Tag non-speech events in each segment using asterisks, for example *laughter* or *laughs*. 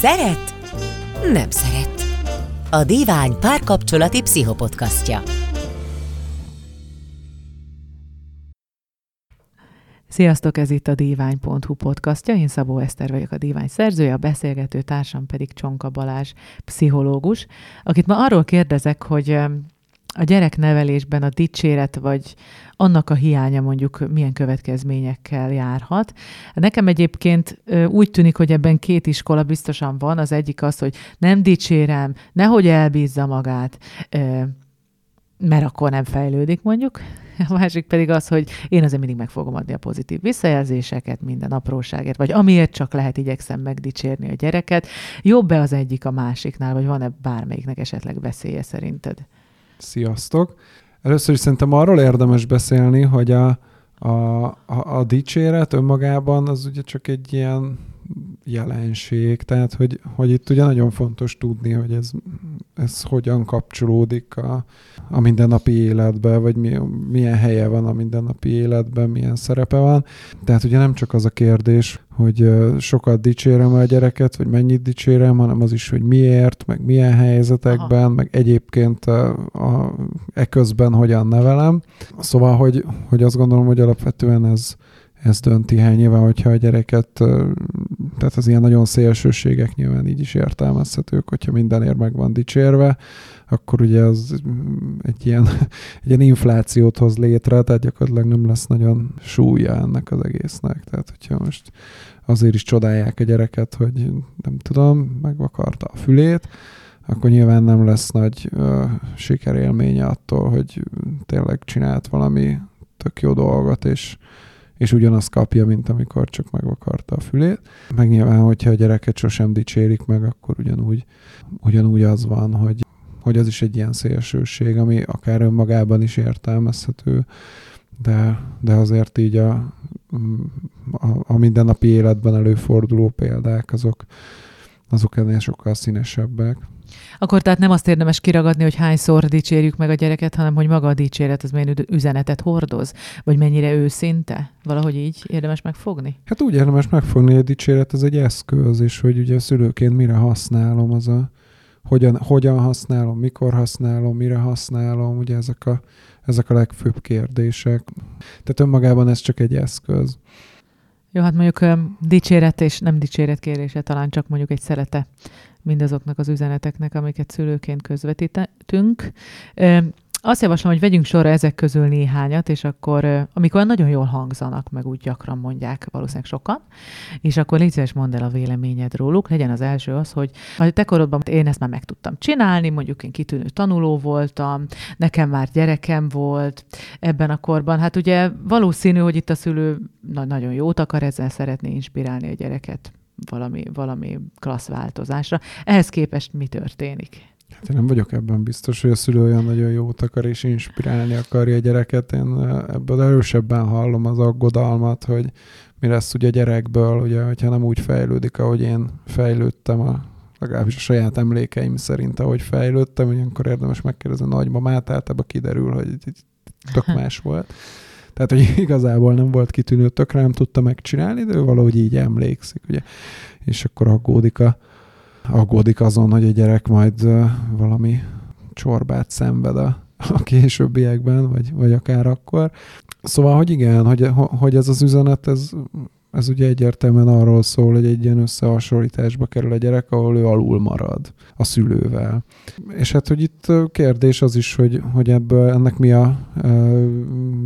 Szeret? Nem szeret. A Divány párkapcsolati pszichopodcastja. Sziasztok, ez itt a divány.hu podcastja, én Szabó Eszter vagyok a Divány szerzője, a beszélgető társam pedig Csonka Balázs, pszichológus, akit ma arról kérdezek, hogy a gyereknevelésben a dicséret, vagy annak a hiánya mondjuk milyen következményekkel járhat. Nekem egyébként úgy tűnik, hogy ebben két iskola biztosan van. Az egyik az, hogy nem dicsérem, nehogy elbízza magát, mert akkor nem fejlődik mondjuk. A másik pedig az, hogy én azért mindig meg fogom adni a pozitív visszajelzéseket minden apróságért, vagy amiért csak lehet igyekszem megdicsérni a gyereket. Jobb-e az egyik a másiknál, vagy van-e bármelyiknek esetleg veszélye szerinted? Sziasztok! Először is szerintem arról érdemes beszélni, hogy a, a, a, a dicséret önmagában az ugye csak egy ilyen jelenség, tehát hogy, hogy itt ugye nagyon fontos tudni, hogy ez, ez hogyan kapcsolódik a, a mindennapi életbe, vagy mi, milyen helye van a mindennapi életben, milyen szerepe van. Tehát ugye nem csak az a kérdés, hogy sokat dicsérem a gyereket, vagy mennyit dicsérem, hanem az is, hogy miért, meg milyen helyzetekben, Aha. meg egyébként a, a, e közben hogyan nevelem. Szóval, hogy, hogy azt gondolom, hogy alapvetően ez, ez dönti el nyilván, hogyha a gyereket, tehát az ilyen nagyon szélsőségek nyilván így is értelmezhetők, hogyha mindenért meg van dicsérve, akkor ugye az egy ilyen, *laughs* egy ilyen inflációt hoz létre, tehát gyakorlatilag nem lesz nagyon súlya ennek az egésznek. Tehát, hogyha most azért is csodálják a gyereket, hogy nem tudom, megvakarta a fülét, akkor nyilván nem lesz nagy ö, sikerélménye attól, hogy tényleg csinált valami tök jó dolgot, és és ugyanazt kapja, mint amikor csak megvakarta a fülét. Meg nyilván, hogyha a gyereket sosem dicsérik meg, akkor ugyanúgy, ugyanúgy az van, hogy, hogy az is egy ilyen szélsőség, ami akár önmagában is értelmezhető, de, de azért így a, a, a mindennapi életben előforduló példák, azok, azok ennél sokkal színesebbek. Akkor tehát nem azt érdemes kiragadni, hogy hányszor dicsérjük meg a gyereket, hanem hogy maga a dicséret az milyen üzenetet hordoz, vagy mennyire őszinte? Valahogy így érdemes megfogni? Hát úgy érdemes megfogni, hogy a dicséret az egy eszköz, és hogy ugye szülőként mire használom, az a hogyan, hogyan használom, mikor használom, mire használom, ugye ezek a, ezek a legfőbb kérdések. Tehát önmagában ez csak egy eszköz. Jó, hát mondjuk dicséret és nem dicséret kérése, talán csak mondjuk egy szerete mindazoknak az üzeneteknek, amiket szülőként közvetítünk. Azt javaslom, hogy vegyünk sorra ezek közül néhányat, és akkor, amikor nagyon jól hangzanak, meg úgy gyakran mondják valószínűleg sokan, és akkor légy szíves, mondd el a véleményed róluk. Legyen az első az, hogy a te korodban én ezt már meg tudtam csinálni, mondjuk én kitűnő tanuló voltam, nekem már gyerekem volt ebben a korban. Hát ugye valószínű, hogy itt a szülő na- nagyon jót akar, ezzel szeretné inspirálni a gyereket valami, valami klassz változásra. Ehhez képest mi történik? Hát én nem vagyok ebben biztos, hogy a szülő olyan nagyon jót akar és inspirálni akarja a gyereket. Én ebből erősebben hallom az aggodalmat, hogy mi lesz ugye a gyerekből, ugye, hogyha nem úgy fejlődik, ahogy én fejlődtem a legalábbis a saját emlékeim szerint, ahogy fejlődtem, akkor érdemes megkérdezni a nagymamát, általában kiderül, hogy tök *laughs* más volt. Tehát, hogy igazából nem volt kitűnő, tökre nem tudta megcsinálni, de ő valahogy így emlékszik, ugye. És akkor aggódik, a, aggódik azon, hogy a gyerek majd valami csorbát szenved a, a későbbiekben, vagy, vagy akár akkor. Szóval, hogy igen, hogy, hogy ez az üzenet, ez ez ugye egyértelműen arról szól, hogy egy ilyen összehasonlításba kerül a gyerek, ahol ő alul marad a szülővel. És hát, hogy itt kérdés az is, hogy, hogy ebből ennek mi a,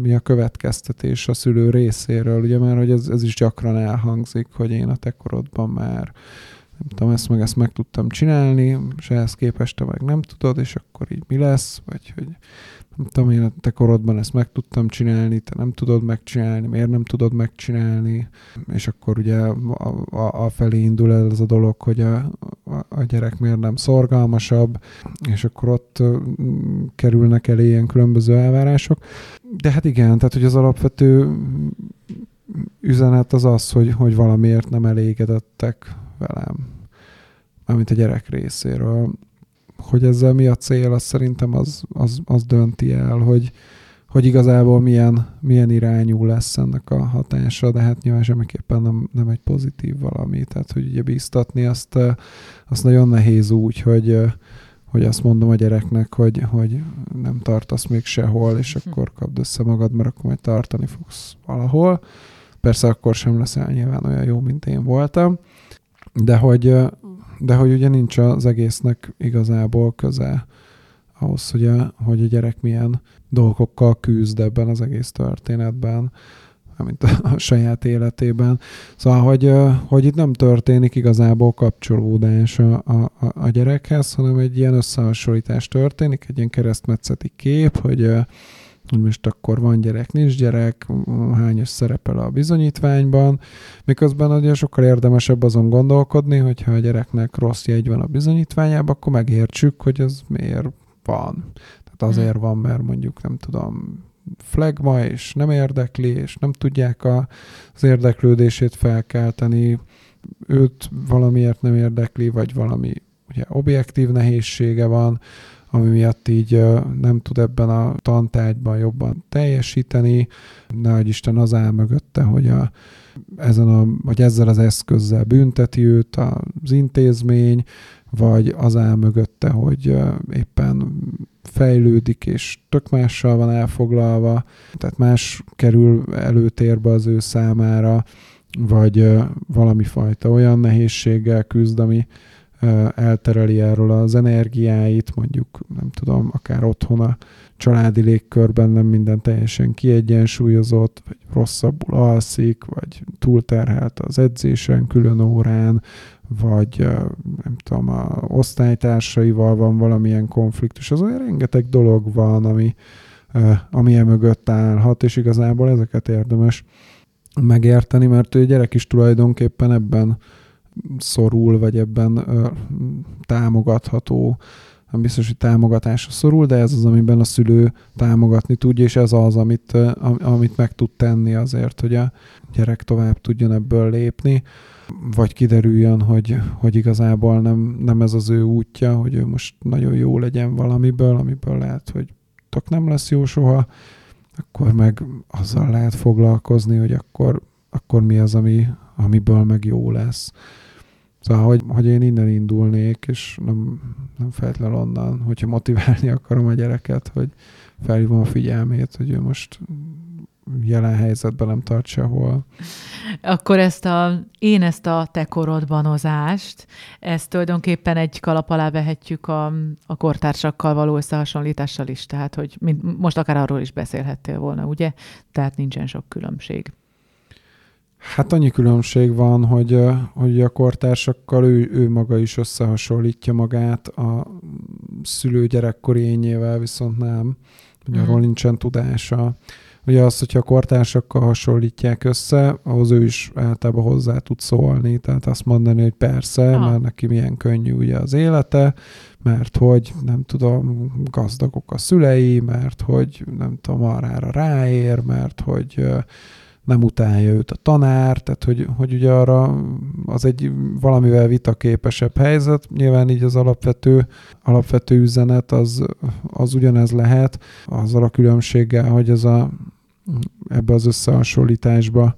mi a következtetés a szülő részéről, ugye mert hogy ez, ez is gyakran elhangzik, hogy én a te korodban már nem tudom, ezt meg ezt meg tudtam csinálni, és ehhez képest te meg nem tudod, és akkor így mi lesz, vagy hogy nem tudom, én a te korodban ezt meg tudtam csinálni, te nem tudod megcsinálni, miért nem tudod megcsinálni, és akkor ugye a, a, a felé indul el a dolog, hogy a, a gyerek miért nem szorgalmasabb, és akkor ott kerülnek elé ilyen különböző elvárások. De hát igen, tehát hogy az alapvető üzenet az az, hogy, hogy valamiért nem elégedettek velem, mármint a gyerek részéről hogy ezzel mi a cél, az szerintem az, az, az dönti el, hogy, hogy igazából milyen, milyen irányú lesz ennek a hatása, de hát nyilván semmiképpen nem, nem egy pozitív valami. Tehát, hogy ugye bíztatni azt, azt nagyon nehéz úgy, hogy, hogy azt mondom a gyereknek, hogy, hogy nem tartasz még sehol, és hm. akkor kapd össze magad, mert akkor majd tartani fogsz valahol. Persze akkor sem leszel nyilván olyan jó, mint én voltam, de hogy, de hogy ugye nincs az egésznek igazából köze ahhoz, hogy a, hogy a gyerek milyen dolgokkal küzd ebben az egész történetben, mint a, saját életében. Szóval, hogy, hogy itt nem történik igazából kapcsolódás a, a, a gyerekhez, hanem egy ilyen összehasonlítás történik, egy ilyen keresztmetszeti kép, hogy hogy most akkor van gyerek, nincs gyerek, hányos szerepel a bizonyítványban, miközben ugye sokkal érdemesebb azon gondolkodni, hogyha a gyereknek rossz jegy van a bizonyítványában, akkor megértsük, hogy ez miért van. Tehát azért van, mert mondjuk nem tudom, flagma, és nem érdekli, és nem tudják a, az érdeklődését felkelteni, őt valamiért nem érdekli, vagy valami ugye, objektív nehézsége van, ami miatt így nem tud ebben a tantárgyban jobban teljesíteni. Nehogy Isten az áll mögötte, hogy, a, ezen a, vagy ezzel az eszközzel bünteti őt az intézmény, vagy az áll mögötte, hogy éppen fejlődik, és tök mással van elfoglalva, tehát más kerül előtérbe az ő számára, vagy valami fajta olyan nehézséggel küzd, ami eltereli erről az energiáit, mondjuk nem tudom, akár otthon a családi légkörben nem minden teljesen kiegyensúlyozott, vagy rosszabbul alszik, vagy túlterhelt az edzésen, külön órán, vagy nem tudom, a osztálytársaival van valamilyen konfliktus, az olyan rengeteg dolog van, ami, ami mögött állhat, és igazából ezeket érdemes megérteni, mert ő gyerek is tulajdonképpen ebben szorul, vagy ebben támogatható, nem biztos, hogy támogatásra szorul, de ez az, amiben a szülő támogatni tudja, és ez az, amit, amit meg tud tenni azért, hogy a gyerek tovább tudjon ebből lépni, vagy kiderüljön, hogy, hogy igazából nem, nem ez az ő útja, hogy ő most nagyon jó legyen valamiből, amiből lehet, hogy tök nem lesz jó soha, akkor meg azzal lehet foglalkozni, hogy akkor, akkor mi az, ami, amiből meg jó lesz. Szóval, hogy, hogy én innen indulnék, és nem, nem feltétlenül onnan, hogyha motiválni akarom a gyereket, hogy felhívom a figyelmét, hogy ő most jelen helyzetben nem tart sehol. Akkor ezt a, én ezt a te korodbanozást, ezt tulajdonképpen egy kalap alá vehetjük a, a kortársakkal való összehasonlítással is, tehát hogy mind, most akár arról is beszélhettél volna, ugye? Tehát nincsen sok különbség. Hát annyi különbség van, hogy, hogy a kortársakkal ő, ő maga is összehasonlítja magát a szülő gyerekkori ényével, viszont nem. Mm. arról nincsen tudása. Ugye az, hogyha a kortársakkal hasonlítják össze, ahhoz ő is általában hozzá tud szólni, tehát azt mondani, hogy persze, ah. mert neki milyen könnyű ugye az élete, mert hogy nem tudom, gazdagok a szülei, mert hogy nem tudom, arra ráér, mert hogy nem utálja őt a tanár, tehát hogy, hogy ugye arra az egy valamivel vitaképesebb helyzet. Nyilván így az alapvető, alapvető üzenet az, az ugyanez lehet, azzal a különbséggel, hogy ez a, ebbe az összehasonlításba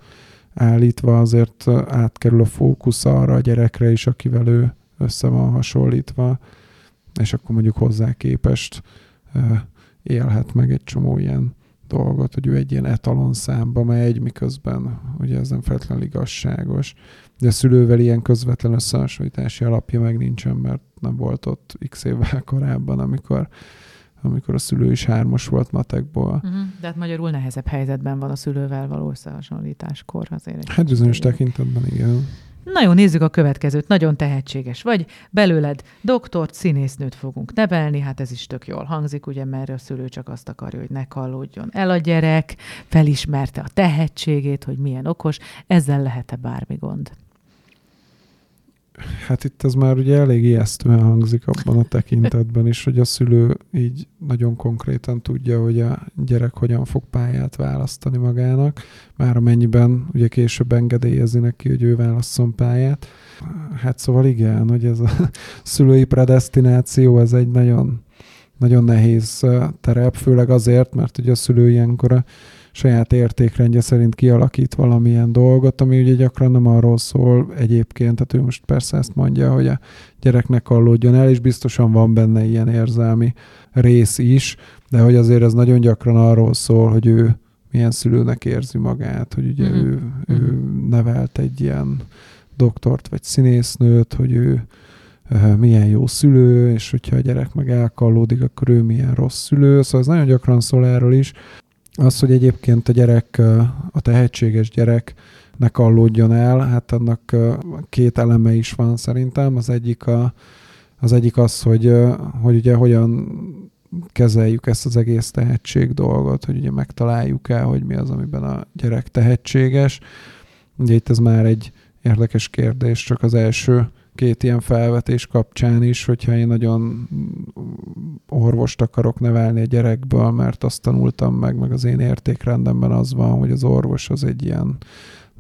állítva azért átkerül a fókusz arra a gyerekre is, akivel ő össze van hasonlítva, és akkor mondjuk hozzá képest élhet meg egy csomó ilyen dolgot, hogy ő egy ilyen etalon számba megy, miközben ugye ez nem feltétlenül igazságos. De a szülővel ilyen közvetlen összehasonlítási alapja meg nincsen, mert nem volt ott x évvel korábban, amikor amikor a szülő is hármas volt matekból. Uh-huh. De hát magyarul nehezebb helyzetben van a szülővel való összehasonlításkor azért. Hát bizonyos tekintetben igen. Na jó, nézzük a következőt. Nagyon tehetséges vagy. Belőled doktort, színésznőt fogunk nevelni, hát ez is tök jól hangzik, ugye, mert a szülő csak azt akarja, hogy ne kallódjon el a gyerek, felismerte a tehetségét, hogy milyen okos, ezzel lehet-e bármi gond? Hát itt ez már ugye elég ijesztően hangzik abban a tekintetben is, hogy a szülő így nagyon konkrétan tudja, hogy a gyerek hogyan fog pályát választani magának, már amennyiben ugye később engedélyezi neki, hogy ő válasszon pályát. Hát szóval igen, hogy ez a *laughs* szülői predestináció, ez egy nagyon nagyon nehéz terep, főleg azért, mert ugye a szülő ilyenkor a saját értékrendje szerint kialakít valamilyen dolgot, ami ugye gyakran nem arról szól egyébként, tehát ő most persze ezt mondja, hogy a gyereknek hallódjon el, és biztosan van benne ilyen érzelmi rész is, de hogy azért ez nagyon gyakran arról szól, hogy ő milyen szülőnek érzi magát, hogy ugye mm-hmm. ő, ő mhm. nevelt egy ilyen doktort vagy színésznőt, hogy ő milyen jó szülő, és hogyha a gyerek meg elkallódik, akkor ő milyen rossz szülő. Szóval ez nagyon gyakran szól erről is. Az, hogy egyébként a gyerek, a tehetséges gyerek ne kallódjon el, hát annak két eleme is van szerintem. Az egyik, a, az, egyik az, hogy, hogy ugye hogyan kezeljük ezt az egész tehetség dolgot, hogy ugye megtaláljuk el, hogy mi az, amiben a gyerek tehetséges. Ugye itt ez már egy érdekes kérdés, csak az első két ilyen felvetés kapcsán is, hogyha én nagyon orvost akarok nevelni a gyerekből, mert azt tanultam meg, meg az én értékrendemben az van, hogy az orvos az egy ilyen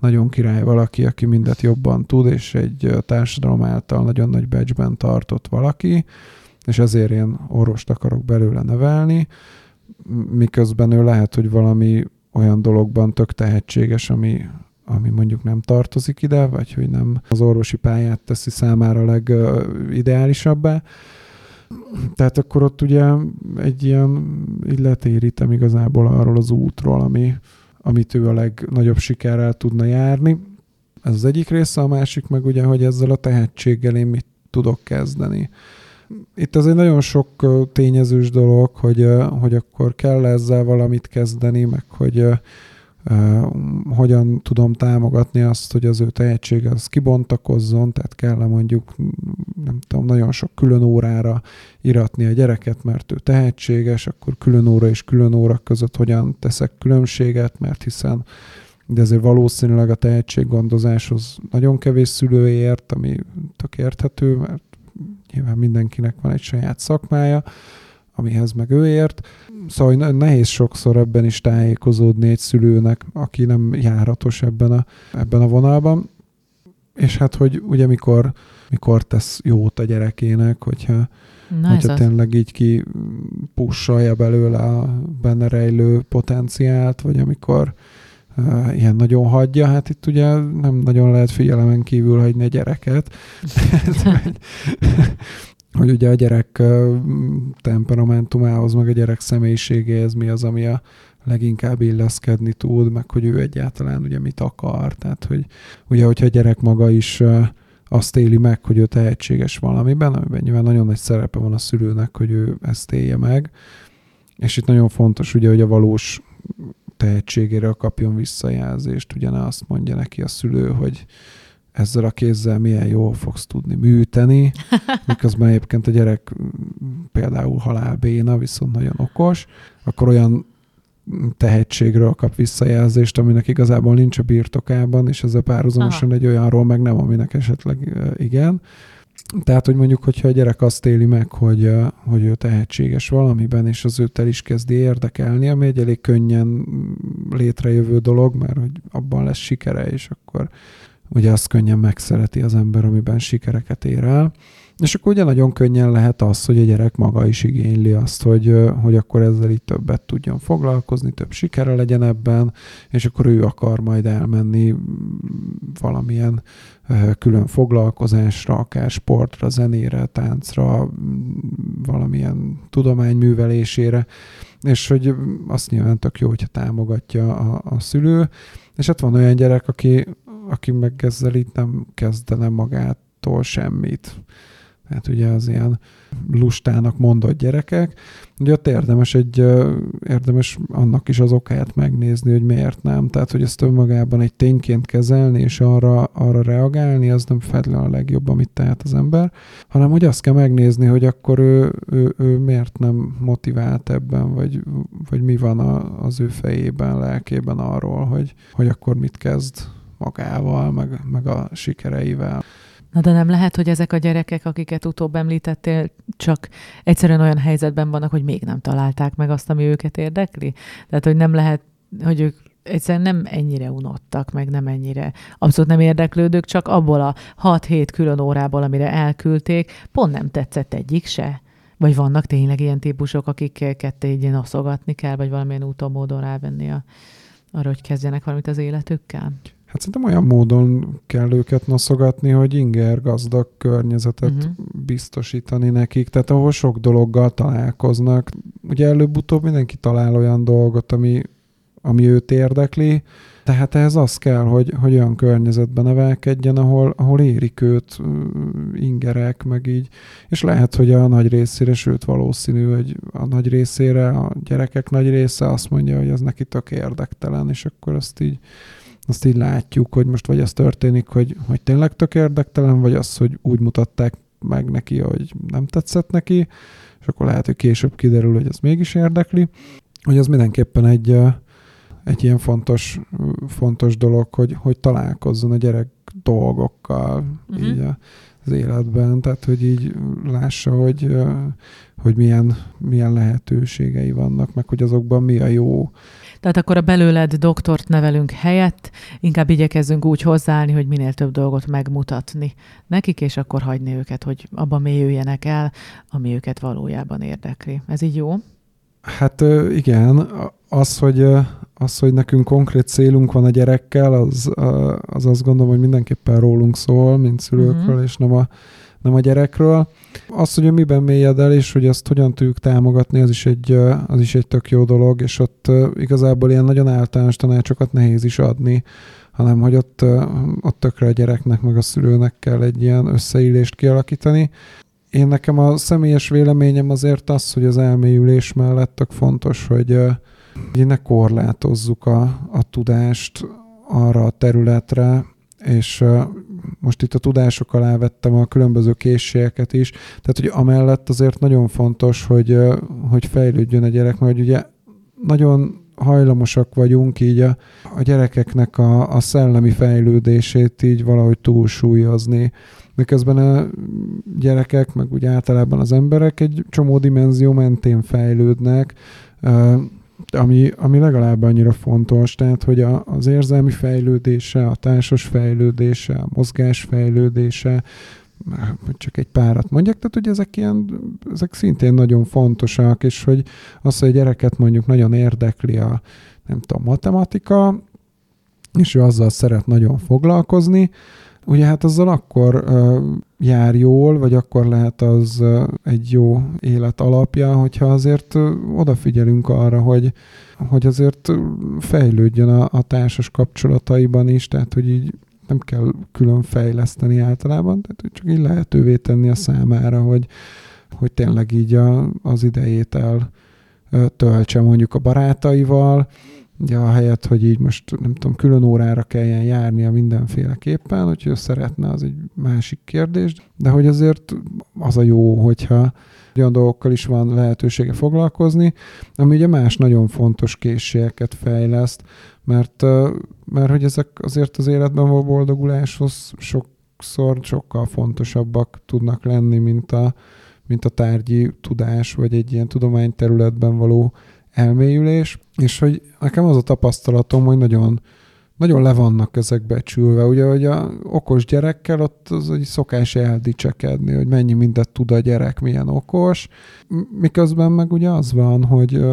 nagyon király valaki, aki mindet jobban tud, és egy társadalom által nagyon nagy becsben tartott valaki, és ezért én orvost akarok belőle nevelni, miközben ő lehet, hogy valami olyan dologban tök tehetséges, ami, ami mondjuk nem tartozik ide, vagy hogy nem az orvosi pályát teszi számára legideálisabbá. Tehát akkor ott ugye egy ilyen, így letérítem igazából arról az útról, ami, amit ő a legnagyobb sikerrel tudna járni. Ez az egyik része, a másik meg ugye, hogy ezzel a tehetséggel én mit tudok kezdeni. Itt az egy nagyon sok tényezős dolog, hogy, hogy akkor kell ezzel valamit kezdeni, meg hogy hogyan tudom támogatni azt, hogy az ő tehetsége az kibontakozzon, tehát kell mondjuk, nem tudom, nagyon sok külön órára iratni a gyereket, mert ő tehetséges, akkor külön óra és külön óra között hogyan teszek különbséget, mert hiszen de ezért valószínűleg a tehetséggondozáshoz nagyon kevés szülő ami tök érthető, mert nyilván mindenkinek van egy saját szakmája, amihez meg ő ért. Szóval nehéz sokszor ebben is tájékozódni egy szülőnek, aki nem járatos ebben a, ebben a vonalban. És hát, hogy ugye mikor, mikor tesz jót a gyerekének, hogyha, Na hogyha tényleg így ki pussalja belőle a benne rejlő potenciált, vagy amikor uh, ilyen nagyon hagyja, hát itt ugye nem nagyon lehet figyelemen kívül hagyni a gyereket. *laughs* hogy ugye a gyerek temperamentumához, meg a gyerek személyiségéhez mi az, ami a leginkább illeszkedni tud, meg hogy ő egyáltalán ugye mit akar. Tehát, hogy ugye, hogyha a gyerek maga is azt éli meg, hogy ő tehetséges valamiben, amiben nyilván nagyon nagy szerepe van a szülőnek, hogy ő ezt élje meg. És itt nagyon fontos ugye, hogy a valós tehetségére kapjon visszajelzést, ugye ne azt mondja neki a szülő, hogy ezzel a kézzel milyen jól fogsz tudni műteni, *laughs* miközben egyébként a gyerek például halálbéna, viszont nagyon okos, akkor olyan tehetségről kap visszajelzést, aminek igazából nincs a birtokában, és ezzel párhuzamosan egy olyanról meg nem, aminek esetleg igen. Tehát, hogy mondjuk, hogyha a gyerek azt éli meg, hogy, hogy ő tehetséges valamiben, és az őt el is kezdi érdekelni, ami egy elég könnyen létrejövő dolog, mert hogy abban lesz sikere, és akkor ugye azt könnyen megszereti az ember, amiben sikereket ér el. És akkor ugye nagyon könnyen lehet az, hogy a gyerek maga is igényli azt, hogy, hogy akkor ezzel így többet tudjon foglalkozni, több sikere legyen ebben, és akkor ő akar majd elmenni valamilyen külön foglalkozásra, akár sportra, zenére, táncra, valamilyen tudományművelésére, és hogy azt nyilván tök jó, hogyha támogatja a, a szülő, és hát van olyan gyerek, aki aki meg ezzel itt nem kezdene magától semmit. Tehát ugye az ilyen lustának mondott gyerekek. Ugye ott érdemes egy, érdemes annak is az okát megnézni, hogy miért nem. Tehát, hogy ezt önmagában egy tényként kezelni, és arra, arra reagálni, az nem feltétlenül a legjobb, amit tehet az ember, hanem hogy azt kell megnézni, hogy akkor ő, ő, ő miért nem motivált ebben, vagy, vagy mi van a, az ő fejében, lelkében arról, hogy, hogy akkor mit kezd magával, meg, meg a sikereivel. Na de nem lehet, hogy ezek a gyerekek, akiket utóbb említettél, csak egyszerűen olyan helyzetben vannak, hogy még nem találták meg azt, ami őket érdekli? Tehát, hogy nem lehet, hogy ők egyszerűen nem ennyire unottak, meg nem ennyire abszolút nem érdeklődők, csak abból a 6-7 külön órából, amire elküldték, pont nem tetszett egyik se. Vagy vannak tényleg ilyen típusok, akik ketté így noszogatni kell, vagy valamilyen úton, módon rávenni a, arra, hogy kezdjenek valamit az életükkel? Hát szerintem olyan módon kell őket noszogatni, hogy inger gazdag környezetet uh-huh. biztosítani nekik, tehát ahol sok dologgal találkoznak. Ugye előbb-utóbb mindenki talál olyan dolgot, ami, ami őt érdekli, tehát ehhez az kell, hogy, hogy olyan környezetben nevelkedjen, ahol, ahol érik őt ingerek, meg így. És lehet, hogy a nagy részére, sőt valószínű, hogy a nagy részére, a gyerekek nagy része azt mondja, hogy ez neki tök érdektelen, és akkor azt így azt így látjuk, hogy most vagy az történik, hogy, hogy tényleg tök érdektelen, vagy az, hogy úgy mutatták meg neki, hogy nem tetszett neki, és akkor lehet, hogy később kiderül, hogy ez mégis érdekli. Hogy az mindenképpen egy, egy ilyen fontos, fontos dolog, hogy, hogy találkozzon a gyerek dolgokkal uh-huh. így az életben, tehát hogy így lássa, hogy, hogy milyen, milyen lehetőségei vannak, meg hogy azokban mi a jó. Tehát akkor a belőled doktort nevelünk helyett, inkább igyekezzünk úgy hozzáállni, hogy minél több dolgot megmutatni nekik, és akkor hagyni őket, hogy abba mélyüljenek el, ami őket valójában érdekli. Ez így jó? Hát igen, az, hogy, az, hogy nekünk konkrét célunk van a gyerekkel, az, az azt gondolom, hogy mindenképpen rólunk szól, mint szülőkről, uh-huh. és nem a, nem a gyerekről. Az, hogy miben mélyed el, és hogy ezt hogyan tudjuk támogatni, az is egy, az is egy tök jó dolog, és ott igazából ilyen nagyon általános tanácsokat nehéz is adni, hanem hogy ott, ott tökre a gyereknek, meg a szülőnek kell egy ilyen összeillést kialakítani. Én nekem a személyes véleményem azért az, hogy az elmélyülés mellett tök fontos, hogy, hogy ne korlátozzuk a, a tudást arra a területre, és most itt a tudások alá vettem a különböző készségeket is, tehát hogy amellett azért nagyon fontos, hogy, hogy fejlődjön a gyerek, mert ugye nagyon hajlamosak vagyunk így a, a gyerekeknek a, a szellemi fejlődését így valahogy túlsúlyozni. Miközben a gyerekek, meg úgy általában az emberek egy csomó dimenzió mentén fejlődnek, ami, ami legalább annyira fontos, tehát hogy a, az érzelmi fejlődése, a társas fejlődése, a mozgás fejlődése, csak egy párat mondjak, tehát hogy ezek ilyen, ezek szintén nagyon fontosak, és hogy az, hogy a gyereket mondjuk nagyon érdekli a, nem tudom, matematika, és ő azzal szeret nagyon foglalkozni, ugye hát azzal akkor jár jól, vagy akkor lehet az egy jó élet alapja, hogyha azért odafigyelünk arra, hogy, hogy azért fejlődjön a, a társas kapcsolataiban is, tehát hogy így nem kell külön fejleszteni általában, tehát csak így lehetővé tenni a számára, hogy, hogy tényleg így a, az idejét el töltse mondjuk a barátaival, Ugye a helyet, hogy így most nem tudom, külön órára kelljen járnia mindenféleképpen, hogyha ő szeretne, az egy másik kérdés, de hogy azért az a jó, hogyha olyan dolgokkal is van lehetősége foglalkozni, ami ugye más nagyon fontos készségeket fejleszt, mert, mert hogy ezek azért az életben való boldoguláshoz sokszor sokkal fontosabbak tudnak lenni, mint a, mint a tárgyi tudás, vagy egy ilyen tudományterületben való elmélyülés, és hogy nekem az a tapasztalatom, hogy nagyon, nagyon le vannak ezek becsülve. Ugye, hogy a okos gyerekkel ott az egy szokás eldicsekedni, hogy mennyi mindent tud a gyerek, milyen okos, miközben meg ugye az van, hogy,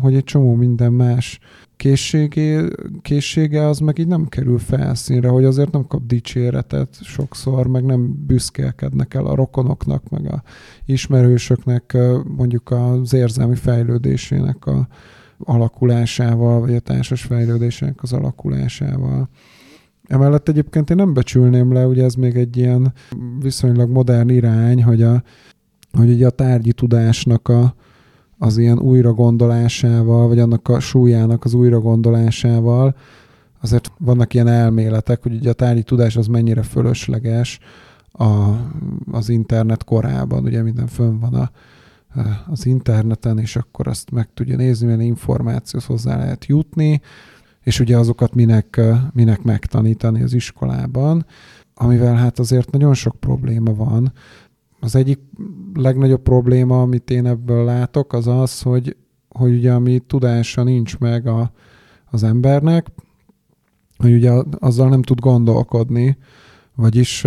hogy egy csomó minden más készségé, készsége az meg így nem kerül felszínre, hogy azért nem kap dicséretet sokszor, meg nem büszkélkednek el a rokonoknak, meg a ismerősöknek mondjuk az érzelmi fejlődésének a alakulásával, vagy a társas fejlődésének az alakulásával. Emellett egyébként én nem becsülném le, ugye ez még egy ilyen viszonylag modern irány, hogy a, hogy ugye a tárgyi tudásnak a, az ilyen újragondolásával, vagy annak a súlyának az újragondolásával, azért vannak ilyen elméletek, hogy ugye a tárgyi tudás az mennyire fölösleges a, az internet korában, ugye minden fönn van a, az interneten, és akkor azt meg tudja nézni, milyen információhoz hozzá lehet jutni, és ugye azokat minek, minek megtanítani az iskolában, amivel hát azért nagyon sok probléma van, az egyik legnagyobb probléma, amit én ebből látok, az az, hogy, hogy ugye ami tudása nincs meg a, az embernek, hogy ugye azzal nem tud gondolkodni, vagyis,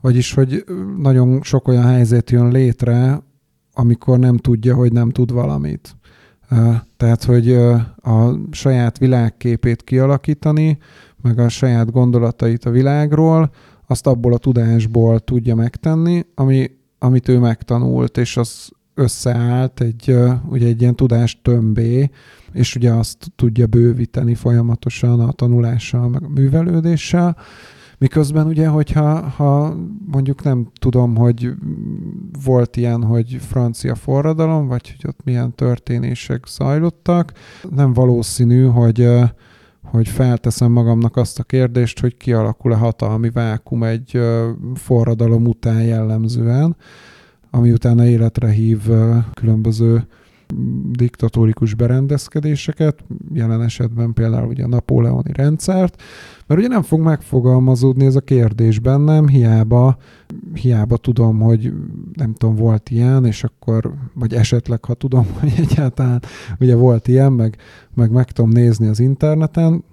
vagyis hogy nagyon sok olyan helyzet jön létre, amikor nem tudja, hogy nem tud valamit. Tehát, hogy a saját világképét kialakítani, meg a saját gondolatait a világról, azt abból a tudásból tudja megtenni, ami, amit ő megtanult, és az összeállt egy, ugye egy ilyen tudás tömbé, és ugye azt tudja bővíteni folyamatosan a tanulással, meg a művelődéssel, Miközben ugye, hogyha ha mondjuk nem tudom, hogy volt ilyen, hogy francia forradalom, vagy hogy ott milyen történések zajlottak, nem valószínű, hogy hogy felteszem magamnak azt a kérdést, hogy kialakul a hatalmi vákum egy forradalom után jellemzően, ami utána életre hív különböző diktatórikus berendezkedéseket, jelen esetben például ugye a napóleoni rendszert, mert ugye nem fog megfogalmazódni ez a kérdés bennem, hiába, hiába tudom, hogy nem tudom, volt ilyen, és akkor, vagy esetleg, ha tudom, *laughs* hogy egyáltalán ugye volt ilyen, meg, meg meg tudom nézni az interneten,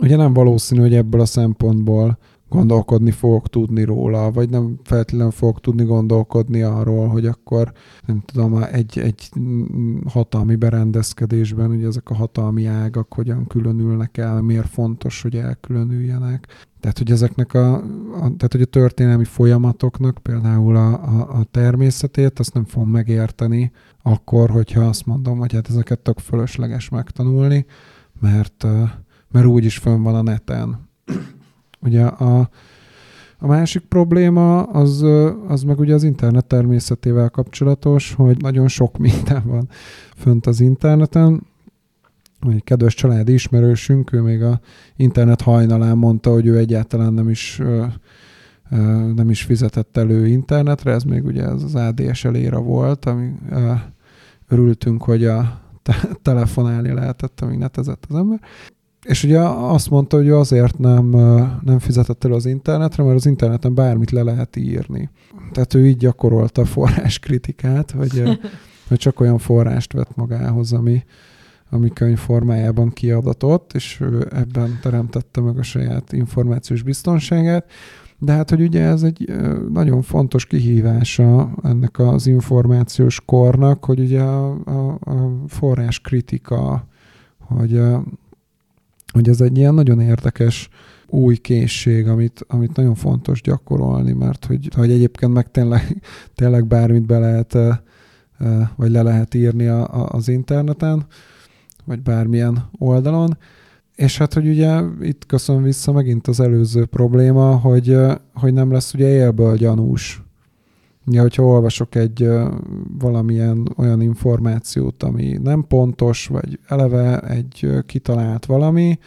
ugye nem valószínű, hogy ebből a szempontból gondolkodni fogok tudni róla, vagy nem feltétlenül fogok tudni gondolkodni arról, hogy akkor nem tudom, egy, egy hatalmi berendezkedésben, ugye ezek a hatalmi ágak hogyan különülnek el, miért fontos, hogy elkülönüljenek. Tehát, hogy ezeknek a, a tehát, hogy a történelmi folyamatoknak például a, a, a természetét, azt nem fogom megérteni akkor, hogyha azt mondom, hogy hát ezeket tök fölösleges megtanulni, mert, mert úgyis fönn van a neten Ugye a, a másik probléma az, az meg ugye az internet természetével kapcsolatos, hogy nagyon sok minden van fönt az interneten. Egy kedves családi ismerősünk, ő még a internet hajnalán mondta, hogy ő egyáltalán nem is nem is fizetett elő internetre, ez még ugye az ADSL éra volt, ami örültünk, hogy a telefonálni lehetett, amíg netezett az ember. És ugye azt mondta, hogy azért nem, nem fizetett el az internetre, mert az interneten bármit le lehet írni. Tehát ő így gyakorolta a forráskritikát, hogy, *laughs* hogy csak olyan forrást vett magához, ami, ami könyv formájában kiadatott, és ő ebben teremtette meg a saját információs biztonságát. De hát, hogy ugye ez egy nagyon fontos kihívása ennek az információs kornak, hogy ugye a, a, a forrás kritika, hogy hogy ez egy ilyen nagyon érdekes új készség, amit, amit nagyon fontos gyakorolni, mert hogy, hogy egyébként meg tényleg, *laughs* tényleg bármit be lehet, vagy le lehet írni a, a, az interneten, vagy bármilyen oldalon. És hát, hogy ugye itt köszön vissza megint az előző probléma, hogy, hogy nem lesz ugye élből gyanús. Ja, hogyha olvasok egy valamilyen olyan információt, ami nem pontos, vagy eleve egy kitalált valami,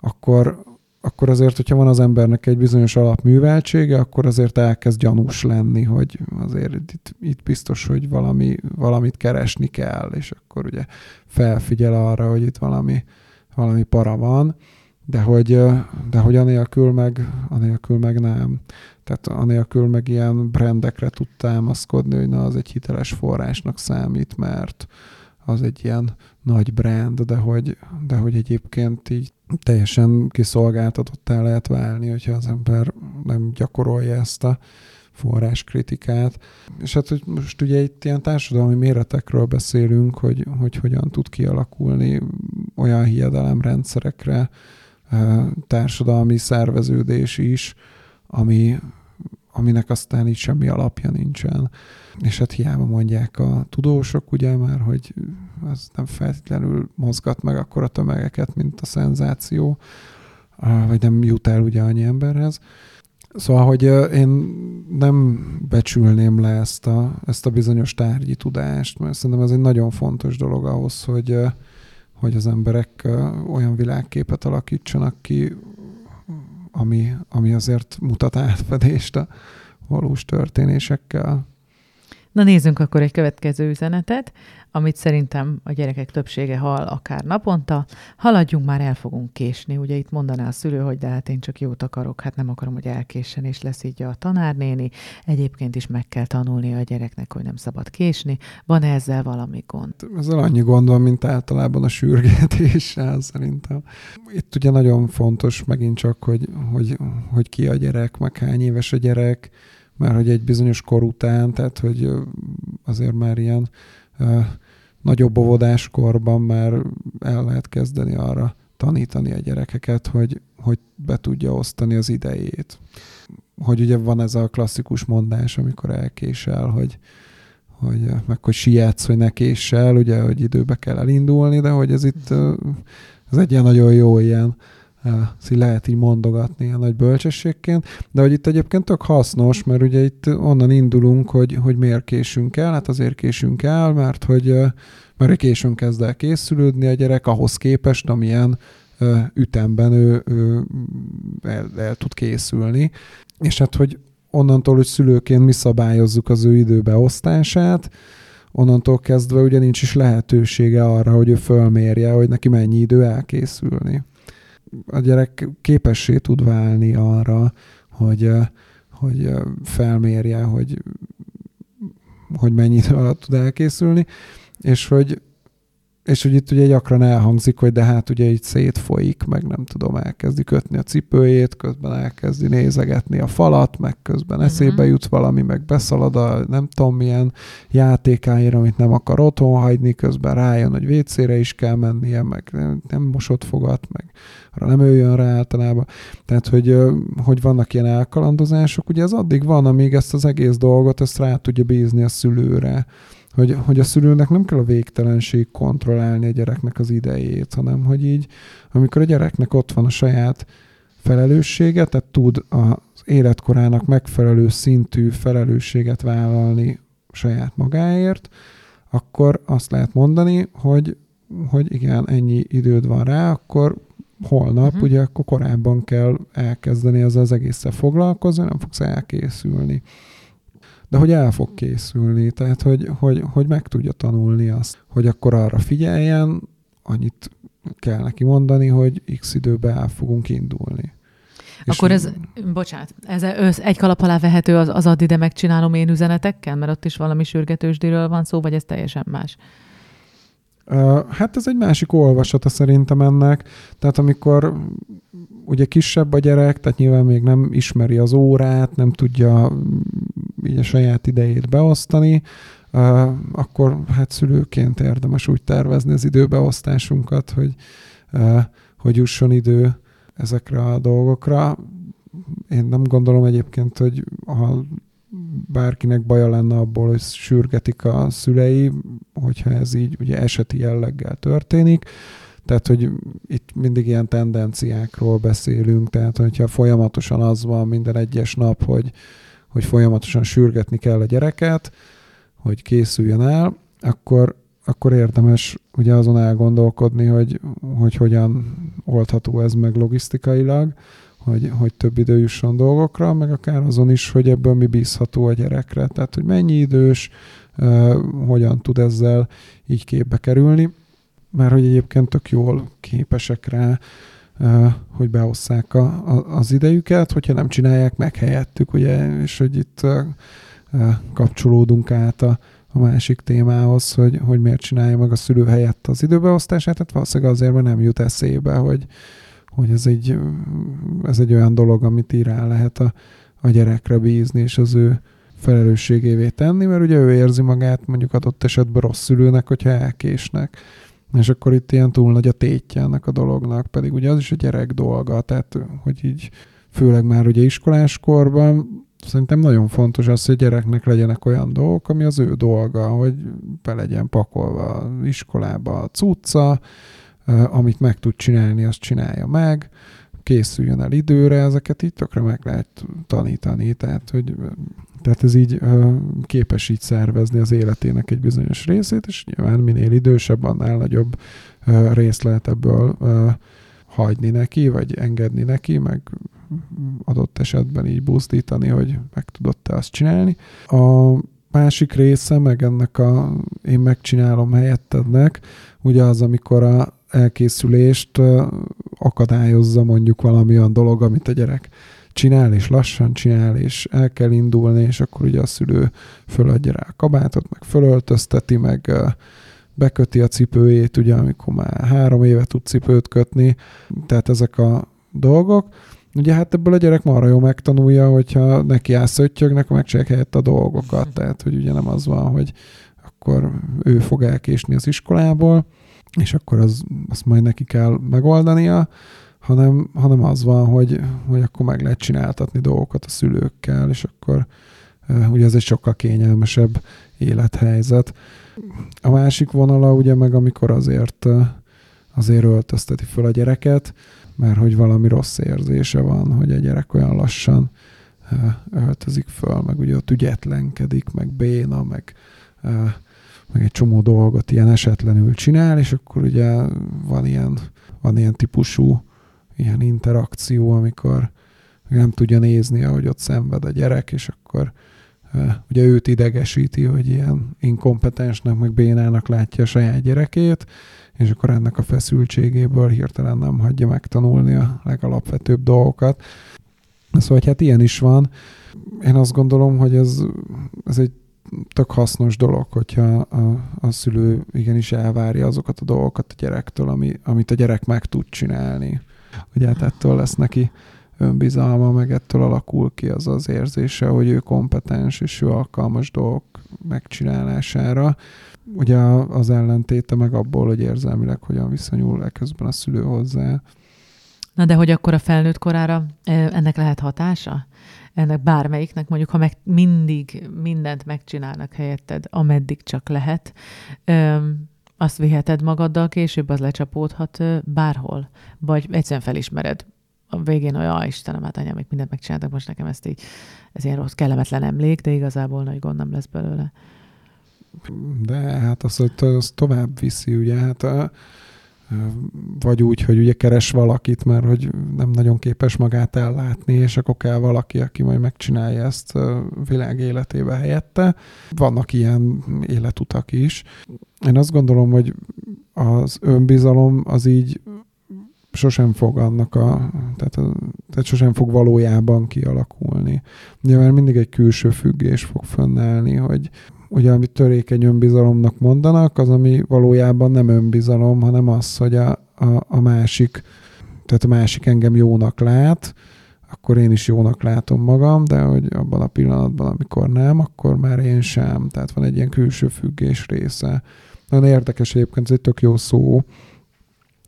akkor, akkor azért, hogyha van az embernek egy bizonyos alapműveltsége, akkor azért elkezd gyanús lenni, hogy azért itt, itt biztos, hogy valami, valamit keresni kell, és akkor ugye felfigyel arra, hogy itt valami, valami para van, de hogy, de hogy anélkül meg, anélkül meg nem. Tehát anélkül meg ilyen brandekre tud támaszkodni, hogy na, az egy hiteles forrásnak számít, mert az egy ilyen nagy brand, de hogy, de hogy egyébként így teljesen kiszolgáltatottá lehet válni, hogyha az ember nem gyakorolja ezt a forráskritikát. És hát, hogy most ugye itt ilyen társadalmi méretekről beszélünk, hogy, hogy hogyan tud kialakulni olyan hiedelemrendszerekre társadalmi szerveződés is, ami, aminek aztán így semmi alapja nincsen. És hát hiába mondják a tudósok, ugye már, hogy ez nem feltétlenül mozgat meg akkor a tömegeket, mint a szenzáció, vagy nem jut el ugye annyi emberhez. Szóval, hogy én nem becsülném le ezt a, ezt a bizonyos tárgyi tudást, mert szerintem ez egy nagyon fontos dolog ahhoz, hogy, hogy az emberek olyan világképet alakítsanak ki, ami, ami azért mutat átfedést a valós történésekkel. Na nézzünk akkor egy következő üzenetet amit szerintem a gyerekek többsége hal akár naponta, haladjunk már, el fogunk késni. Ugye itt mondaná a szülő, hogy de hát én csak jót akarok, hát nem akarom, hogy elkéssen, és lesz így a tanárnéni. Egyébként is meg kell tanulni a gyereknek, hogy nem szabad késni. Van ezzel valami gond? Ezzel annyi gond van, mint általában a sürgetéssel szerintem. Itt ugye nagyon fontos megint csak, hogy, hogy, hogy ki a gyerek, meg hány éves a gyerek, mert hogy egy bizonyos kor után, tehát hogy azért már ilyen nagyobb óvodáskorban már el lehet kezdeni arra tanítani a gyerekeket, hogy, hogy be tudja osztani az idejét. Hogy ugye van ez a klasszikus mondás, amikor elkésel, hogy, hogy meg hogy sietsz, hogy ne késsel, ugye, hogy időbe kell elindulni, de hogy ez itt ez egy ilyen nagyon jó ilyen ezt lehet így mondogatni a nagy bölcsességként, de hogy itt egyébként tök hasznos, mert ugye itt onnan indulunk, hogy, hogy miért késünk el, hát azért késünk el, mert hogy mert későn kezd el készülődni a gyerek ahhoz képest, amilyen ütemben ő, ő el, el tud készülni. És hát, hogy onnantól, hogy szülőként mi szabályozzuk az ő időbeosztását, onnantól kezdve ugye nincs is lehetősége arra, hogy ő fölmérje, hogy neki mennyi idő elkészülni. A gyerek képessé tud válni arra, hogy, hogy felmérje, hogy, hogy mennyi idő alatt tud elkészülni, és hogy és hogy itt ugye gyakran elhangzik, hogy de hát ugye itt szétfolyik, meg nem tudom, elkezdi kötni a cipőjét, közben elkezdi nézegetni a falat, meg közben uh-huh. eszébe jut valami, meg beszalad a nem tudom milyen játékáért, amit nem akar otthon hagyni, közben rájön, hogy vécére is kell mennie, meg nem, nem mosott fogat, meg arra nem ő jön rá általában. Tehát, hogy, hogy vannak ilyen elkalandozások, ugye ez addig van, amíg ezt az egész dolgot, ezt rá tudja bízni a szülőre hogy, hogy a szülőnek nem kell a végtelenség kontrollálni a gyereknek az idejét, hanem hogy így, amikor a gyereknek ott van a saját felelőssége, tehát tud az életkorának megfelelő szintű felelősséget vállalni saját magáért, akkor azt lehet mondani, hogy, hogy igen, ennyi időd van rá, akkor holnap, uh-huh. ugye akkor korábban kell elkezdeni az az egésszel foglalkozni, nem fogsz elkészülni de hogy el fog készülni, tehát hogy, hogy, hogy meg tudja tanulni azt, hogy akkor arra figyeljen, annyit kell neki mondani, hogy x időben el fogunk indulni. Akkor ez, bocsánat, ez össz, egy kalap alá vehető az, az add ide megcsinálom én üzenetekkel, mert ott is valami sürgetősdiről van szó, vagy ez teljesen más? Hát ez egy másik olvasata szerintem ennek. Tehát amikor ugye kisebb a gyerek, tehát nyilván még nem ismeri az órát, nem tudja így a saját idejét beosztani, akkor hát szülőként érdemes úgy tervezni az időbeosztásunkat, hogy, hogy jusson idő ezekre a dolgokra. Én nem gondolom egyébként, hogy ha bárkinek baja lenne abból, hogy sürgetik a szülei, hogyha ez így ugye eseti jelleggel történik. Tehát, hogy itt mindig ilyen tendenciákról beszélünk, tehát hogyha folyamatosan az van minden egyes nap, hogy, hogy folyamatosan sürgetni kell a gyereket, hogy készüljön el, akkor, akkor érdemes ugye azon elgondolkodni, hogy, hogy hogyan oldható ez meg logisztikailag, hogy, hogy több idő jusson dolgokra, meg akár azon is, hogy ebből mi bízható a gyerekre. Tehát, hogy mennyi idős, hogyan tud ezzel így képbe kerülni, mert hogy egyébként tök jól képesek rá, hogy beosszák a, a, az idejüket, hogyha nem csinálják meg helyettük, ugye, és hogy itt kapcsolódunk át a, a másik témához, hogy, hogy miért csinálja meg a szülő helyett az időbeosztását, tehát valószínűleg azért, mert nem jut eszébe, hogy, hogy ez egy, ez egy olyan dolog, amit így lehet a, a gyerekre bízni, és az ő felelősségévé tenni, mert ugye ő érzi magát mondjuk adott esetben rossz szülőnek, hogyha elkésnek. És akkor itt ilyen túl nagy a tétje ennek a dolognak, pedig ugye az is a gyerek dolga, tehát hogy így főleg már ugye iskoláskorban szerintem nagyon fontos az, hogy a gyereknek legyenek olyan dolgok, ami az ő dolga, hogy be legyen pakolva iskolába a cucca, amit meg tud csinálni, azt csinálja meg, készüljön el időre, ezeket így tökre meg lehet tanítani, tehát, hogy tehát ez így képes így szervezni az életének egy bizonyos részét, és nyilván minél idősebb, annál nagyobb részt lehet ebből hagyni neki, vagy engedni neki, meg adott esetben így buzdítani, hogy meg tudod te azt csinálni. A másik része, meg ennek a én megcsinálom helyettednek, ugye az, amikor a elkészülést akadályozza mondjuk valami olyan dolog, amit a gyerek csinál, és lassan csinál, és el kell indulni, és akkor ugye a szülő föladja rá a kabátot, meg fölöltözteti, meg beköti a cipőjét, ugye amikor már három éve tud cipőt kötni, tehát ezek a dolgok, Ugye hát ebből a gyerek marha jó megtanulja, hogyha neki elszöttyögnek, megcsinálják helyett a dolgokat. Mhm. Tehát, hogy ugye nem az van, hogy akkor ő fog elkésni az iskolából, és akkor az, azt majd neki kell megoldania, hanem, hanem az van, hogy, hogy akkor meg lehet csináltatni dolgokat a szülőkkel, és akkor uh, ugye ez egy sokkal kényelmesebb élethelyzet. A másik vonala ugye meg, amikor azért, azért öltözteti föl a gyereket, mert hogy valami rossz érzése van, hogy a gyerek olyan lassan öltözik föl, meg ugye ott ügyetlenkedik, meg béna, meg, meg egy csomó dolgot ilyen esetlenül csinál, és akkor ugye van ilyen, van ilyen típusú ilyen interakció, amikor nem tudja nézni, ahogy ott szenved a gyerek, és akkor ugye őt idegesíti, hogy ilyen inkompetensnek, meg bénának látja a saját gyerekét, és akkor ennek a feszültségéből hirtelen nem hagyja megtanulni a legalapvetőbb dolgokat. Szóval, hogy hát ilyen is van. Én azt gondolom, hogy ez, ez egy tök hasznos dolog, hogyha a, a szülő igenis elvárja azokat a dolgokat a gyerektől, ami, amit a gyerek meg tud csinálni. Ugye hát ettől lesz neki önbizalma, meg ettől alakul ki az az érzése, hogy ő kompetens és ő alkalmas dolgok megcsinálására. Ugye az ellentéte meg abból, hogy érzelmileg hogyan viszonyul közben a szülő hozzá. Na de hogy akkor a felnőtt korára ennek lehet hatása? Ennek bármelyiknek, mondjuk, ha meg mindig mindent megcsinálnak helyetted, ameddig csak lehet, azt viheted magaddal, később az lecsapódhat bárhol, vagy egyszerűen felismered a végén olyan, Istenem, hát anyám, még mindent megcsináltak, most nekem ezt így, ez ilyen rossz, kellemetlen emlék, de igazából nagy gond nem lesz belőle. De hát az, az tovább viszi, ugye, hát a, vagy úgy, hogy ugye keres valakit, mert hogy nem nagyon képes magát ellátni, és akkor kell valaki, aki majd megcsinálja ezt világ életébe helyette. Vannak ilyen életutak is. Én azt gondolom, hogy az önbizalom az így sosem fog annak a, tehát, a, tehát sosem fog valójában kialakulni. Mert mindig egy külső függés fog fönnállni, hogy ugye amit törékeny önbizalomnak mondanak, az ami valójában nem önbizalom, hanem az, hogy a, a, a másik, tehát a másik engem jónak lát, akkor én is jónak látom magam, de hogy abban a pillanatban, amikor nem, akkor már én sem. Tehát van egy ilyen külső függés része. Nagyon érdekes egyébként, ez egy tök jó szó,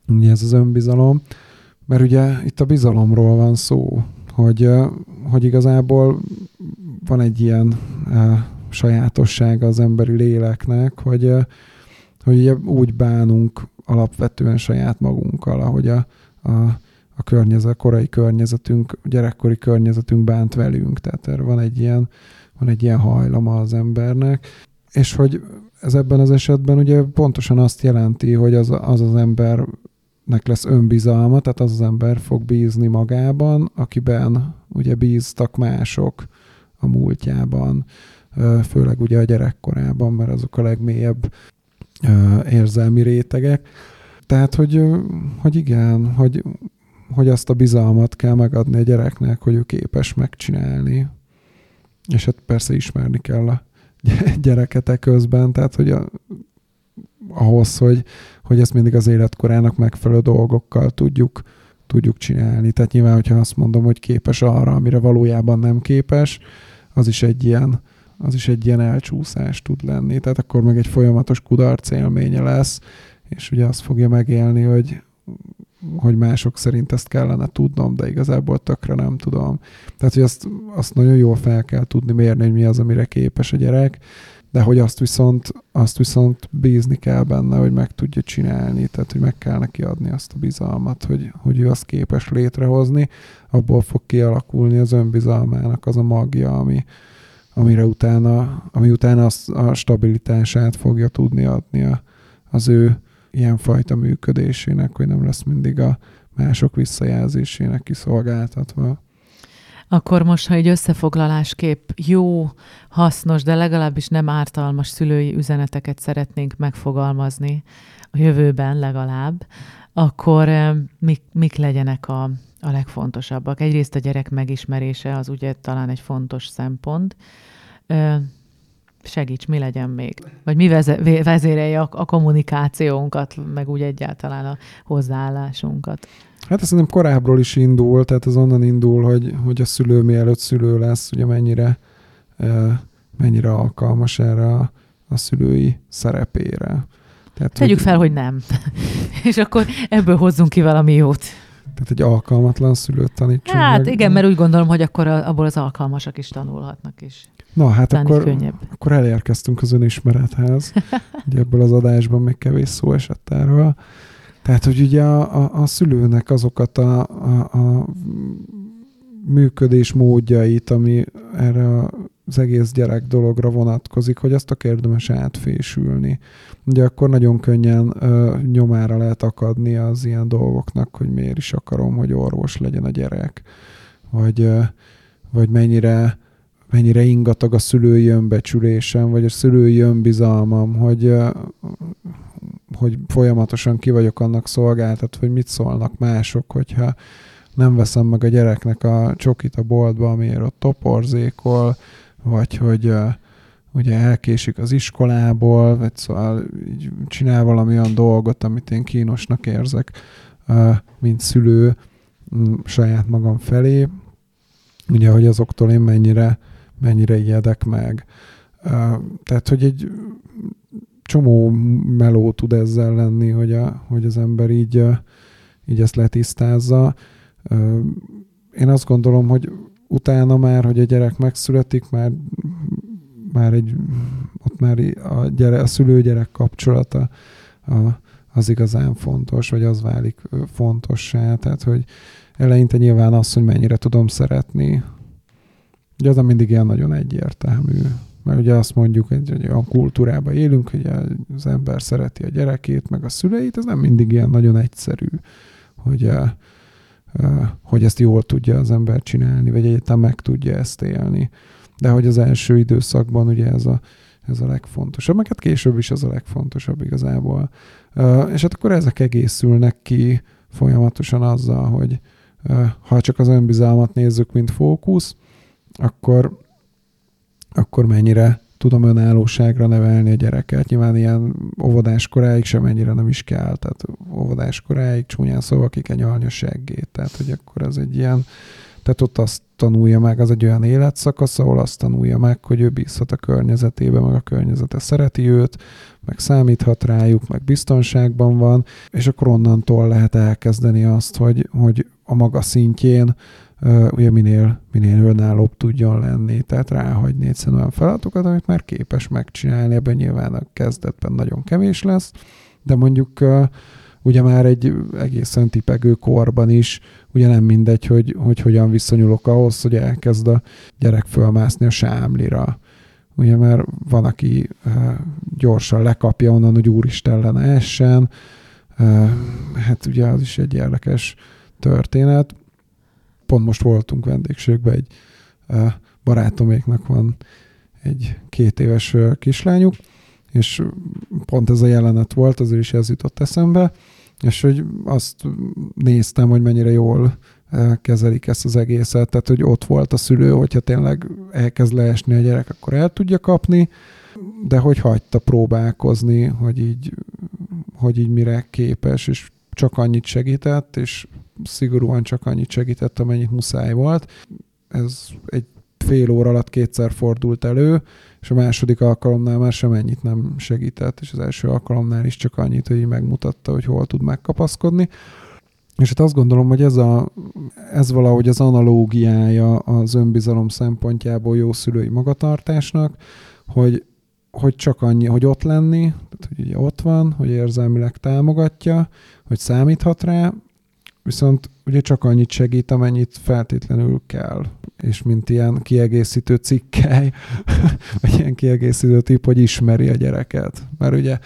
ugye ez az önbizalom, mert ugye itt a bizalomról van szó, hogy, hogy igazából van egy ilyen sajátossága az emberi léleknek, hogy, hogy ugye úgy bánunk alapvetően saját magunkkal, ahogy a, a, a környezet, a korai környezetünk, a gyerekkori környezetünk bánt velünk. Tehát erre van egy ilyen, van egy ilyen hajlama az embernek. És hogy ez ebben az esetben ugye pontosan azt jelenti, hogy az az, az ember nek lesz önbizalma, tehát az az ember fog bízni magában, akiben ugye bíztak mások a múltjában, főleg ugye a gyerekkorában, mert azok a legmélyebb érzelmi rétegek. Tehát, hogy, hogy igen, hogy, hogy azt a bizalmat kell megadni a gyereknek, hogy ő képes megcsinálni. És hát persze ismerni kell a *laughs* gyereketek közben, tehát, hogy a, ahhoz, hogy, hogy ezt mindig az életkorának megfelelő dolgokkal tudjuk, tudjuk csinálni. Tehát nyilván, hogyha azt mondom, hogy képes arra, amire valójában nem képes, az is egy ilyen, az is egy ilyen elcsúszás tud lenni. Tehát akkor meg egy folyamatos kudarc élménye lesz, és ugye azt fogja megélni, hogy, hogy mások szerint ezt kellene tudnom, de igazából tökre nem tudom. Tehát, hogy azt, azt nagyon jól fel kell tudni mérni, hogy mi az, amire képes a gyerek, de hogy azt viszont, azt viszont bízni kell benne, hogy meg tudja csinálni, tehát hogy meg kell neki adni azt a bizalmat, hogy, hogy ő azt képes létrehozni, abból fog kialakulni az önbizalmának az a magja, ami, amire utána, ami utána az, a stabilitását fogja tudni adni a, az ő ilyenfajta működésének, hogy nem lesz mindig a mások visszajelzésének kiszolgáltatva. Akkor most, ha egy összefoglalásképp jó, hasznos, de legalábbis nem ártalmas szülői üzeneteket szeretnénk megfogalmazni a jövőben legalább, akkor eh, mik, mik legyenek a, a legfontosabbak? Egyrészt a gyerek megismerése az ugye talán egy fontos szempont. Segíts, mi legyen még? Vagy mi vezérelje a, a kommunikációnkat, meg úgy egyáltalán a hozzáállásunkat? Hát ez szerintem korábbról is indul, tehát ez onnan indul, hogy, hogy a szülő mielőtt szülő lesz, ugye mennyire, mennyire alkalmas erre a, a szülői szerepére. Tehát, Tegyük hogy, fel, hogy nem. *laughs* És akkor ebből hozzunk ki valami jót. Tehát egy alkalmatlan szülőt tanítsunk Hát meg. igen, mert úgy gondolom, hogy akkor abból az alkalmasak is tanulhatnak is. Na hát akkor, akkor elérkeztünk az önismerethez. *laughs* ugye ebből az adásban még kevés szó esett erről. Tehát, hogy ugye a, a, a szülőnek azokat a, a, a működés módjait, ami erre az egész gyerek dologra vonatkozik, hogy azt a érdemes átfésülni. Ugye akkor nagyon könnyen ö, nyomára lehet akadni az ilyen dolgoknak, hogy miért is akarom, hogy orvos legyen a gyerek, vagy, ö, vagy mennyire mennyire ingatag a szülői önbecsülésem, vagy a szülői önbizalmam, hogy, hogy folyamatosan ki vagyok annak szolgáltat, hogy mit szólnak mások, hogyha nem veszem meg a gyereknek a csokit a boltba, amiért ott toporzékol, vagy hogy ugye elkésik az iskolából, vagy szóval így csinál valami olyan dolgot, amit én kínosnak érzek, mint szülő um, saját magam felé. Ugye, hogy azoktól én mennyire, mennyire ijedek meg. Tehát, hogy egy csomó meló tud ezzel lenni, hogy, a, hogy az ember így, így ezt letisztázza. Én azt gondolom, hogy utána már, hogy a gyerek megszületik, már, már egy, ott már a, gyere, a szülő-gyerek kapcsolata a, az igazán fontos, vagy az válik fontossá. Tehát, hogy eleinte nyilván az, hogy mennyire tudom szeretni. Ugye az a mindig ilyen nagyon egyértelmű. Mert ugye azt mondjuk, hogy egy olyan kultúrában élünk, hogy az ember szereti a gyerekét, meg a szüleit, ez nem mindig ilyen nagyon egyszerű, hogy, eh, hogy ezt jól tudja az ember csinálni, vagy egyáltalán meg tudja ezt élni. De hogy az első időszakban ugye ez a, ez a legfontosabb, meg hát később is az a legfontosabb igazából. És hát akkor ezek egészülnek ki folyamatosan azzal, hogy ha csak az önbizalmat nézzük, mint fókusz, akkor akkor mennyire tudom önállóságra nevelni a gyereket. Nyilván ilyen óvodás koráig sem ennyire nem is kell, tehát óvodás koráig csúnyán szóval ki kell nyalni a seggét, tehát hogy akkor ez egy ilyen, tehát ott azt tanulja meg, az egy olyan életszakasz, ahol azt tanulja meg, hogy ő bízhat a környezetébe, meg a környezete szereti őt, meg számíthat rájuk, meg biztonságban van, és akkor onnantól lehet elkezdeni azt, hogy, hogy a maga szintjén ugye minél, minél önállóbb tudjon lenni, tehát ráhagyni egyszerűen olyan feladatokat, amit már képes megcsinálni, ebben nyilván a kezdetben nagyon kevés lesz, de mondjuk ugye már egy egészen tipegő korban is, ugye nem mindegy, hogy, hogy hogyan viszonyulok ahhoz, hogy elkezd a gyerek fölmászni a sámlira. Ugye már van, aki gyorsan lekapja onnan, hogy úristen lenne essen. Hát ugye az is egy érdekes történet pont most voltunk vendégségben, egy barátoméknak van egy két éves kislányuk, és pont ez a jelenet volt, azért is ez jutott eszembe, és hogy azt néztem, hogy mennyire jól kezelik ezt az egészet, tehát hogy ott volt a szülő, hogyha tényleg elkezd leesni a gyerek, akkor el tudja kapni, de hogy hagyta próbálkozni, hogy így, hogy így mire képes, és csak annyit segített, és szigorúan csak annyit segített, amennyit muszáj volt. Ez egy fél óra alatt kétszer fordult elő, és a második alkalomnál már sem ennyit nem segített, és az első alkalomnál is csak annyit, hogy megmutatta, hogy hol tud megkapaszkodni. És hát azt gondolom, hogy ez, a, ez valahogy az analógiája az önbizalom szempontjából jó szülői magatartásnak, hogy, hogy csak annyi, hogy ott lenni, tehát hogy ugye ott van, hogy érzelmileg támogatja, hogy számíthat rá, viszont ugye csak annyit segít, amennyit feltétlenül kell. És mint ilyen kiegészítő cikkely, *laughs* vagy ilyen kiegészítő tip, hogy ismeri a gyereket. Mert ugye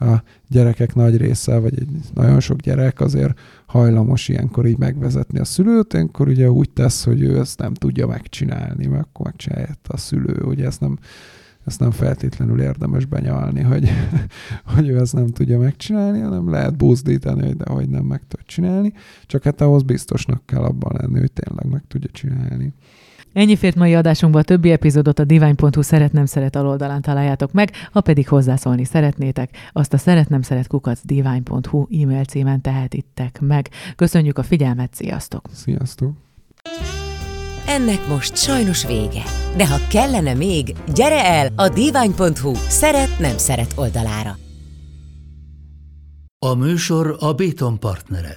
a gyerekek nagy része, vagy egy nagyon sok gyerek azért hajlamos ilyenkor így megvezetni a szülőt, ilyenkor ugye úgy tesz, hogy ő ezt nem tudja megcsinálni, mert akkor megcsinálja a szülő, ugye ezt nem ezt nem feltétlenül érdemes benyalni, hogy, *laughs* hogy ő ezt nem tudja megcsinálni, hanem lehet buzdítani, hogy de hogy nem meg tud csinálni, csak hát ahhoz biztosnak kell abban lenni, hogy tényleg meg tudja csinálni. Ennyi fért mai adásunkban a többi epizódot a divány.hu szeretnem szeret aloldalán találjátok meg, ha pedig hozzászólni szeretnétek, azt a szeretnem szeret kukac divány.hu e-mail címen tehetitek meg. Köszönjük a figyelmet, sziasztok! Sziasztok! Ennek most sajnos vége. De ha kellene még, gyere el a divány.hu szeret-nem szeret oldalára. A műsor a Béton partnere.